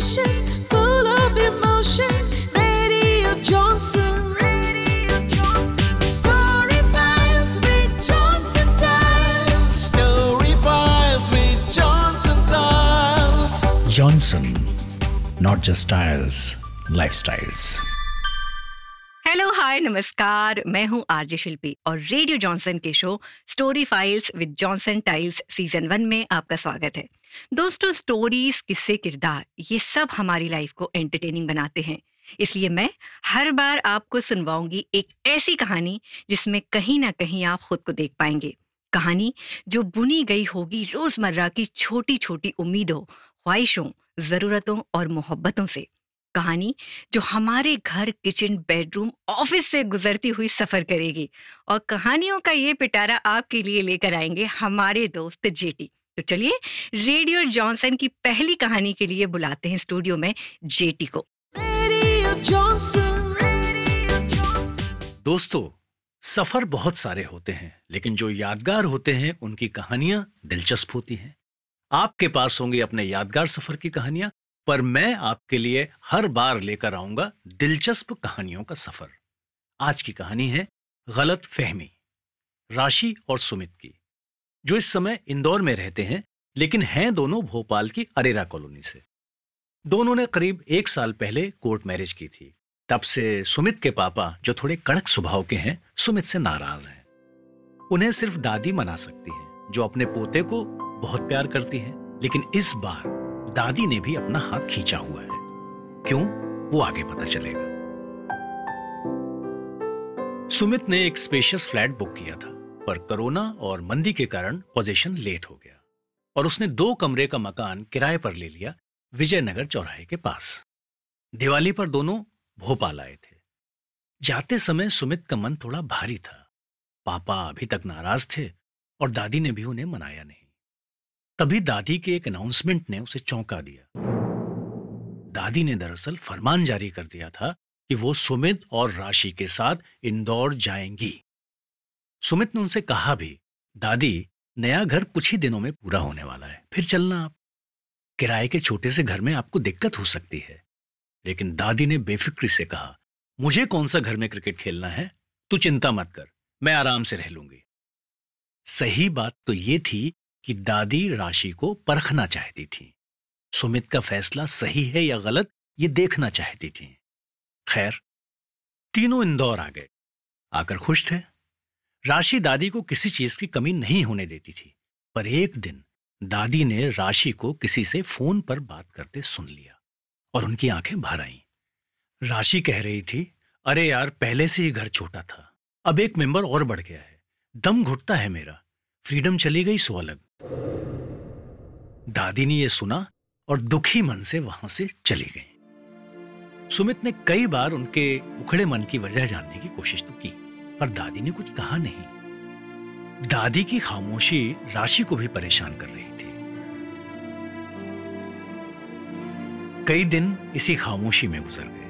station full of emotion. Radio Johnson. Story files with Johnson Tiles. Story Files with Johnson Tiles. Johnson, not just styles, lifestyles. हाय, नमस्कार। मैं हूँ RJ Shilpi और radio Johnson के show story files with Johnson tiles season one में आपका स्वागत है। दोस्तों, स्टोरीज, किस्से, किरदार, ये सब हमारी लाइफ को एंटरटेनिंग बनाते हैं। इसलिए मैं हर बार आपको सुनवाऊँगी एक ऐसी कहानी जिसमें कहीं ना कहीं आप खुद को देख पाएँगे। कहानी जो बुनी गई होगी रोज़मर्रा की छोटी छोटी उम्मीदों, ख्वाहिशों, जरूरतों और मोहब्बतों से। कहानी जो हमारे घर किचन बेडरूम ऑफ़िस से गुजरती हुई सफ़र करेगी। और कहानियों का ये पिटारा आपके लिए लेकर आएँगे हमारे दोस्त जेटी। तो चलिए रेडियो जॉनसन की पहली कहानी के लिए बुलाते हैं स्टूडियो में जेटी को। दोस्तों सफ़र बहुत सारे होते हैं लेकिन जो यादगार होते हैं उनकी कहानियाँ दिलचस्प होती हैं। आपके पास होंगी अपने यादगार सफ़र की कहानियाँ पर मैं आपके लिए हर बार लेकर आऊँगा दिलचस्प कहानियों का सफ़र। आज की कहानी है गलत फहमी, राशि और सुमित की, जो इस समय इंदौर में रहते हैं, लेकिन हैं दोनों भोपाल की अरेरा कॉलोनी से। दोनों ने करीब एक साल पहले कोर्ट मैरिज की थी। तब से सुमित के पापा, जो थोड़े कड़क स्वभाव के हैं, सुमित से नाराज़ हैं। उन्हें सिर्फ़ दादी मना सकती है, जो अपने पोते को बहुत प्यार करती है, लेकिन इस बार दादी ने भी अपना हाथ खींचा हुआ है। क्यों? वो आगे पता चलेगा। सुमित ने एक स्पेशियस फ्लैट बुक किया था, पर कोरोना और मंदी के कारण पोजीशन लेट हो गया और उसने दो कमरे का मकान किराए पर ले लिया, विजयनगर चौराहे के पास। दिवाली पर दोनों भोपाल आए थे। जाते समय सुमित का मन थोड़ा भारी था। पापा अभी तक नाराज़ थे और दादी ने भी उन्हें मनाया नहीं। तभी दादी के एक अनाउंसमेंट ने उसे चौंका दिया। दादी ने दरअसल फरमान जारी कर दिया था कि वो सुमित और राशि के साथ इंदौर जाएँगी। सुमित ने उनसे कहा भी, दादी, नया घर कुछ ही दिनों में पूरा होने वाला है, फिर चलना आप। किराए के छोटे से घर में आपको दिक्कत हो सकती है। लेकिन दादी ने बेफिक्री से कहा, मुझे कौन सा घर में क्रिकेट खेलना है? तू चिंता मत कर, मैं आराम से रह लूँगी। सही बात तो ये थी कि दादी राशि को परखना चाहती थी। सुमित का फैसला सही है या गलत, ये देखना चाहती थी। खैर, तीनों इंदौर आ गए। आकर खुश थे। राशि दादी को किसी चीज़ की कमी नहीं होने देती थी, पर एक दिन दादी ने राशि को किसी से फ़ोन पर बात करते सुन लिया और उनकी आँखें भर आईं। राशि कह रही थी, अरे यार, पहले से ही घर छोटा था, अब एक मेंबर और बढ़ गया है, दम घुटता है मेरा, फ्रीडम चली गई सो अलग। दादी ने यह सुना और दुखी मन से वहाँ से चली गई। सुमित ने कई बार उनके उखड़े मन की वजह जानने की कोशिश तो की, पर दादी ने कुछ कहा नहीं। दादी की खामोशी राशि को भी परेशान कर रही थी। कई दिन इसी खामोशी में गुजर गए।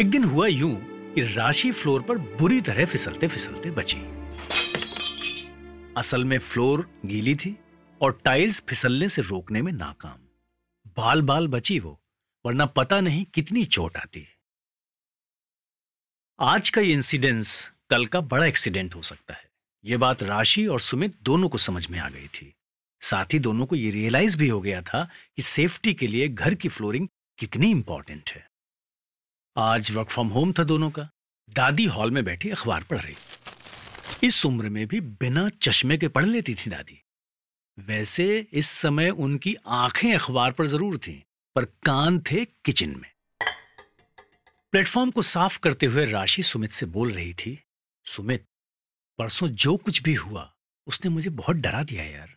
एक दिन हुआ यूँ कि राशि फ्लोर पर बुरी तरह फिसलते फिसलते बची। असल में फ्लोर गीली थी और टाइल्स फिसलने से रोकने में नाकाम। बाल बाल बची वो, वरना पता नहीं कितनी चोट आती। आज का ये इंसिडेंस कल का बड़ा एक्सीडेंट हो सकता है। ये बात राशि और सुमित दोनों को समझ में आ गई थी। साथ ही दोनों को ये रियलाइज़ भी हो गया था कि सेफ्टी के लिए घर की फ्लोरिंग कितनी इंपॉर्टेंट है। आज वर्क फ्रॉम होम था दोनों का। दादी हॉल में बैठी अखबार पढ़ रही। इस उम्र में भी बिना चश्मे के पढ़ लेती थी दादी। वैसे इस समय उनकी आँखें अखबार पर ज़रूर थीं, पर कान थे किचन में। प्लेटफॉर्म को साफ़ करते हुए राशि सुमित से बोल रही थी, सुमित, परसों जो कुछ भी हुआ, उसने मुझे बहुत डरा दिया यार।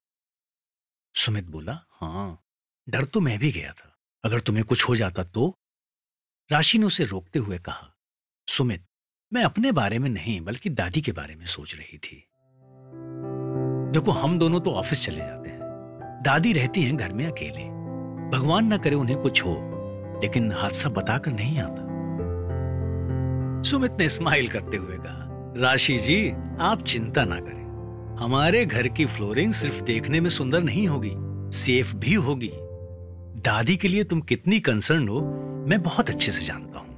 सुमित बोला हाँ डर तो मैं भी गया था। अगर तुम्हें कुछ हो जाता तो? राशि ने उसे रोकते हुए कहा, सुमित मैं अपने बारे में नहीं, बल्कि दादी के बारे में सोच रही थी। देखो, हम दोनों तो ऑफ़िस चले जाते हैं। दादी रहती हैं घर में अकेले। भगवान ना करे उन्हें कुछ हो, लेकिन हादसा बताकर नहीं आता। सुमित ने स्माइल करते हुए कहा, राशि जी, आप चिंता ना करें। हमारे घर की फ्लोरिंग सिर्फ़ देखने में सुंदर नहीं होगी सेफ़ भी होगी। दादी के लिए तुम कितनी कंसर्न हो, मैं बहुत अच्छे से जानता हूँ।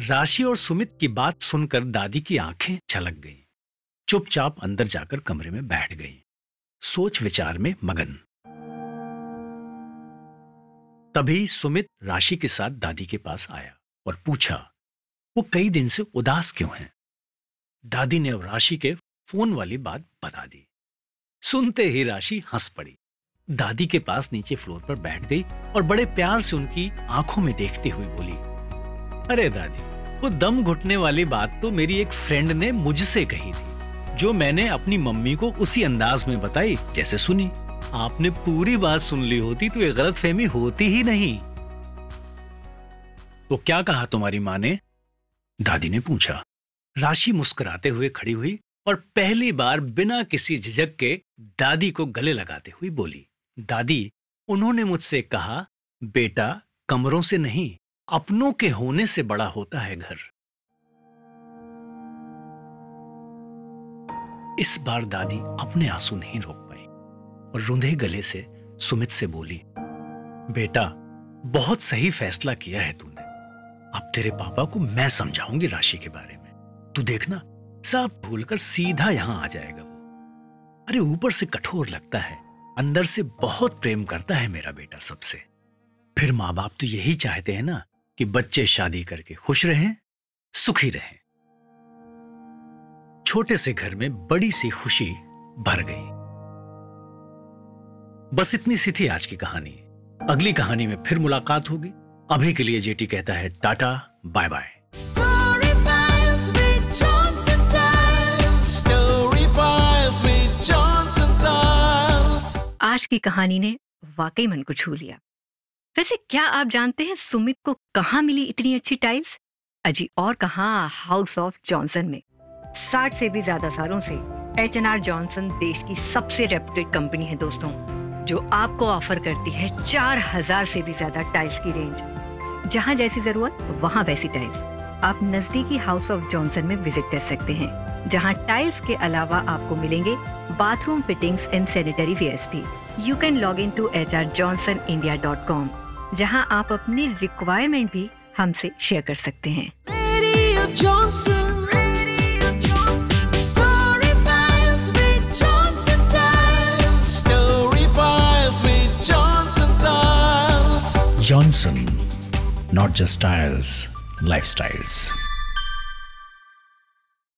राशि और सुमित की बात सुनकर दादी की आँखें छलक गईं। चुपचाप अंदर जाकर कमरे में बैठ गई। सोच विचार में मगन। तभी सुमित राशि के साथ दादी के पास आया और पूछा, वो कई दिन से उदास क्यों हैं? दादी ने अब राशि के फ़ोन वाली बात बता दी। सुनते ही राशि हंस पड़ी। दादी के पास नीचे फ्लोर पर बैठ गई और बड़े प्यार से उनकी आँखों में देखते हुए बोली अरे दादी, वो दम घुटने वाली बात तो मेरी एक फ्रेंड ने मुझसे कही थी, जो मैंने अपनी मम्मी को उसी अंदाज में बताई जैसे सुनी? आपने पूरी बात सुन ली होती तो ये गलत फहमी होती ही नहीं। तो क्या कहा तुम्हारी माँ ने? दादी ने पूछा। राशि मुस्कुराते हुए खड़ी हुई और पहली बार बिना किसी झिझक के दादी को गले लगाते हुए बोली। दादी, उन्होंने मुझसे कहा, बेटा, कमरों से नहीं अपनों के होने से बड़ा होता है घर। इस बार दादी अपने आँसू नहीं रोक पाई और रुंधे गले से सुमित से बोली, बेटा, बहुत सही फैसला किया है तूने। अब तेरे पापा को मैं समझाऊँगी राशि के बारे में। तू देखना, सब भूलकर सीधा यहाँ आ जाएगा वो। अरे, ऊपर से कठोर लगता है, अंदर से बहुत प्रेम करता है मेरा बेटा सबसे। फिर माँ बाप तो यही चाहते हैं ना कि बच्चे शादी करके खुश रहें सुखी रहें। छोटे से घर में बड़ी सी खुशी भर गई। बस इतनी सी थी आज की कहानी। अगली कहानी में फिर मुलाकात होगी। अभी के लिए जेटी कहता है tata bye bye Story Files with Johnson Tiles. Story Files with Johnson Tiles. आज की कहानी ने वाकई मन को छू लिया। वैसे क्या आप जानते हैं सुमित को कहाँ मिली इतनी अच्छी टाइल्स? अजी, और कहाँ हाउस ऑफ़ जॉनसन में? साठ से भी ज़्यादा सालों से एच एन आर जॉनसन देश की सबसे रेप्यूटेड कंपनी है दोस्तों, जो आपको ऑफ़र करती है चार हज़ार से भी ज़्यादा टाइल्स की रेंज। जहाँ जैसी ज़रूरत, वहाँ वैसी टाइल्स। आप नजदीकी हाउस ऑफ़ जॉनसन में विज़िट कर सकते हैं, जहाँ टाइल्स के अलावा आपको मिलेंगे bathroom fittings and sanitary wares भी you can log in to H R Johnson India dot com जहाँ आप अपनी रिक्वायरमेंट भी हमसे शेयर कर सकते हैं Radio Johnson. Story Files with Johnson Tiles. Story Files with Johnson Tiles. Johnson, not just styles, lifestyles.